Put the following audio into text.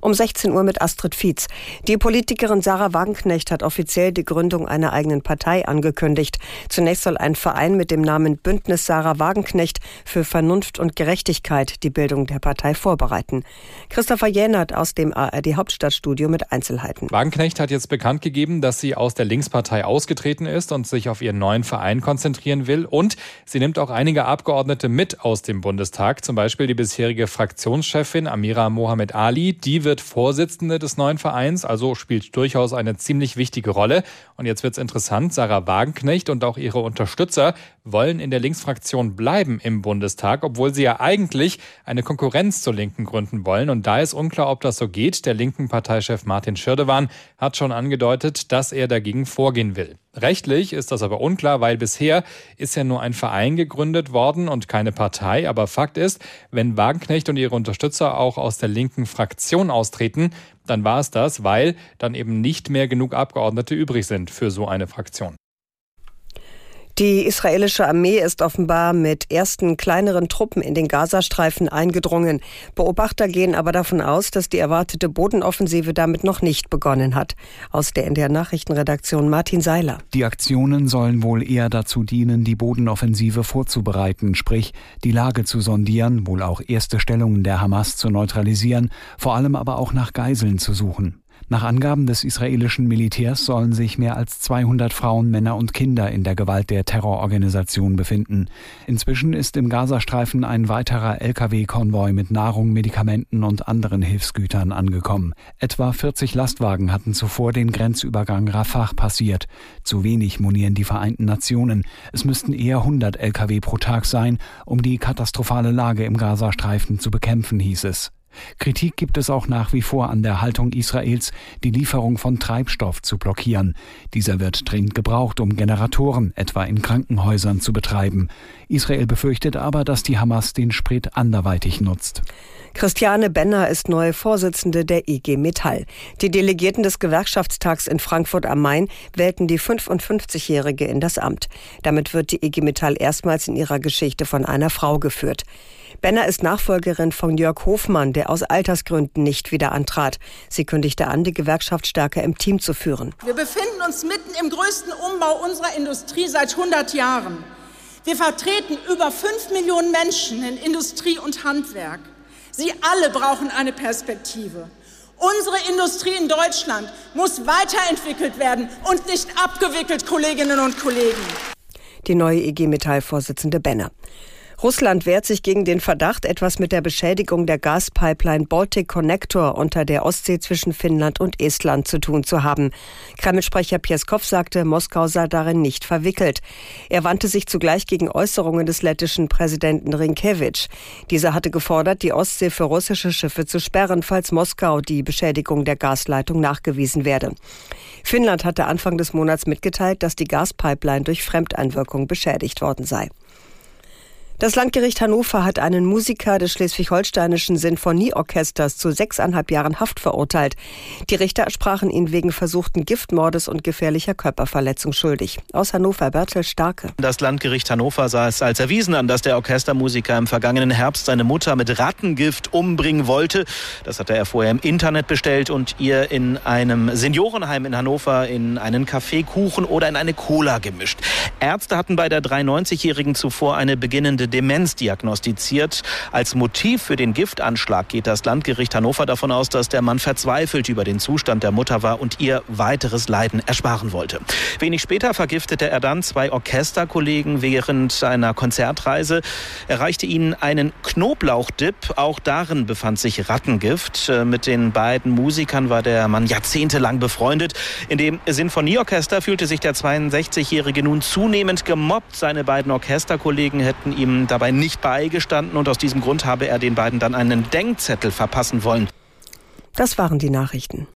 Um 16 Uhr mit Astrid Fietz. Die Politikerin Sarah Wagenknecht hat offiziell die Gründung einer eigenen Partei angekündigt. Zunächst soll ein Verein mit dem Namen Bündnis Sarah Wagenknecht für Vernunft und Gerechtigkeit die Bildung der Partei vorbereiten. Christopher Jähnert aus dem ARD Hauptstadtstudio mit Einzelheiten. Wagenknecht hat jetzt bekannt gegeben, dass sie aus der Linkspartei ausgetreten ist und sich auf ihren neuen Verein konzentrieren will. Und sie nimmt auch einige Abgeordnete mit aus dem Bundestag, zum Beispiel die bisherige Fraktionschefin Amira Mohamed Ali. Die wird Vorsitzende des neuen Vereins, also spielt durchaus eine ziemlich wichtige Rolle. Und jetzt wird es interessant, Sarah Wagenknecht und auch ihre Unterstützer wollen in der Linksfraktion bleiben im Bundestag, obwohl sie ja eigentlich eine Konkurrenz zur Linken gründen wollen. Und da ist unklar, ob das so geht. Der linken Parteichef Martin Schirdewan hat schon angedeutet, dass er dagegen vorgehen will. Rechtlich ist das aber unklar, weil bisher ist ja nur ein Verein gegründet worden und keine Partei. Aber Fakt ist, wenn Wagenknecht und ihre Unterstützer auch aus der linken Fraktion austreten, dann war es das, weil dann eben nicht mehr genug Abgeordnete übrig sind für so eine Fraktion. Die israelische Armee ist offenbar mit ersten kleineren Truppen in den Gazastreifen eingedrungen. Beobachter gehen aber davon aus, dass die erwartete Bodenoffensive damit noch nicht begonnen hat. Aus der NDR Nachrichtenredaktion Martin Seiler. Die Aktionen sollen wohl eher dazu dienen, die Bodenoffensive vorzubereiten, sprich die Lage zu sondieren, wohl auch erste Stellungen der Hamas zu neutralisieren, vor allem aber auch nach Geiseln zu suchen. Nach Angaben des israelischen Militärs sollen sich mehr als 200 Frauen, Männer und Kinder in der Gewalt der Terrororganisation befinden. Inzwischen ist im Gazastreifen ein weiterer Lkw-Konvoi mit Nahrung, Medikamenten und anderen Hilfsgütern angekommen. Etwa 40 Lastwagen hatten zuvor den Grenzübergang Rafah passiert. Zu wenig monieren die Vereinten Nationen. Es müssten eher 100 Lkw pro Tag sein, um die katastrophale Lage im Gazastreifen zu bekämpfen, hieß es. Kritik gibt es auch nach wie vor an der Haltung Israels, die Lieferung von Treibstoff zu blockieren. Dieser wird dringend gebraucht, um Generatoren etwa in Krankenhäusern zu betreiben. Israel befürchtet aber, dass die Hamas den Sprit anderweitig nutzt. Christiane Benner ist neue Vorsitzende der IG Metall. Die Delegierten des Gewerkschaftstags in Frankfurt am Main wählten die 55-Jährige in das Amt. Damit wird die IG Metall erstmals in ihrer Geschichte von einer Frau geführt. Benner ist Nachfolgerin von Jörg Hofmann, der aus Altersgründen nicht wieder antrat. Sie kündigte an, die Gewerkschaft stärker im Team zu führen. Wir befinden uns mitten im größten Umbau unserer Industrie seit 100 Jahren. Wir vertreten über 5 Millionen Menschen in Industrie und Handwerk. Sie alle brauchen eine Perspektive. Unsere Industrie in Deutschland muss weiterentwickelt werden und nicht abgewickelt, Kolleginnen und Kollegen. Die neue IG Metall-Vorsitzende Benner. Russland wehrt sich gegen den Verdacht, etwas mit der Beschädigung der Gaspipeline Baltic Connector unter der Ostsee zwischen Finnland und Estland zu tun zu haben. Kreml-Sprecher Pieskow sagte, Moskau sei darin nicht verwickelt. Er wandte sich zugleich gegen Äußerungen des lettischen Präsidenten Rinkevich. Dieser hatte gefordert, die Ostsee für russische Schiffe zu sperren, falls Moskau die Beschädigung der Gasleitung nachgewiesen werde. Finnland hatte Anfang des Monats mitgeteilt, dass die Gaspipeline durch Fremdeinwirkung beschädigt worden sei. Das Landgericht Hannover hat einen Musiker des Schleswig-Holsteinischen Sinfonieorchesters zu sechseinhalb Jahren Haft verurteilt. Die Richter sprachen ihn wegen versuchten Giftmordes und gefährlicher Körperverletzung schuldig. Aus Hannover Bertel Starke. Das Landgericht Hannover sah es als erwiesen an, dass der Orchestermusiker im vergangenen Herbst seine Mutter mit Rattengift umbringen wollte. Das hatte er vorher im Internet bestellt und ihr in einem Seniorenheim in Hannover in einen Kaffee, Kuchen oder in eine Cola gemischt. Ärzte hatten bei der 93-Jährigen zuvor eine beginnende Demenz diagnostiziert. Als Motiv für den Giftanschlag geht das Landgericht Hannover davon aus, dass der Mann verzweifelt über den Zustand der Mutter war und ihr weiteres Leiden ersparen wollte. Wenig später vergiftete er dann zwei Orchesterkollegen während einer Konzertreise. Er reichte ihnen einen Knoblauchdip. Auch darin befand sich Rattengift. Mit den beiden Musikern war der Mann jahrzehntelang befreundet. In dem Sinfonieorchester fühlte sich der 62-Jährige nun zunehmend gemobbt. Seine beiden Orchesterkollegen hätten ihm dabei nicht beigestanden und aus diesem Grund habe er den beiden dann einen Denkzettel verpassen wollen. Das waren die Nachrichten.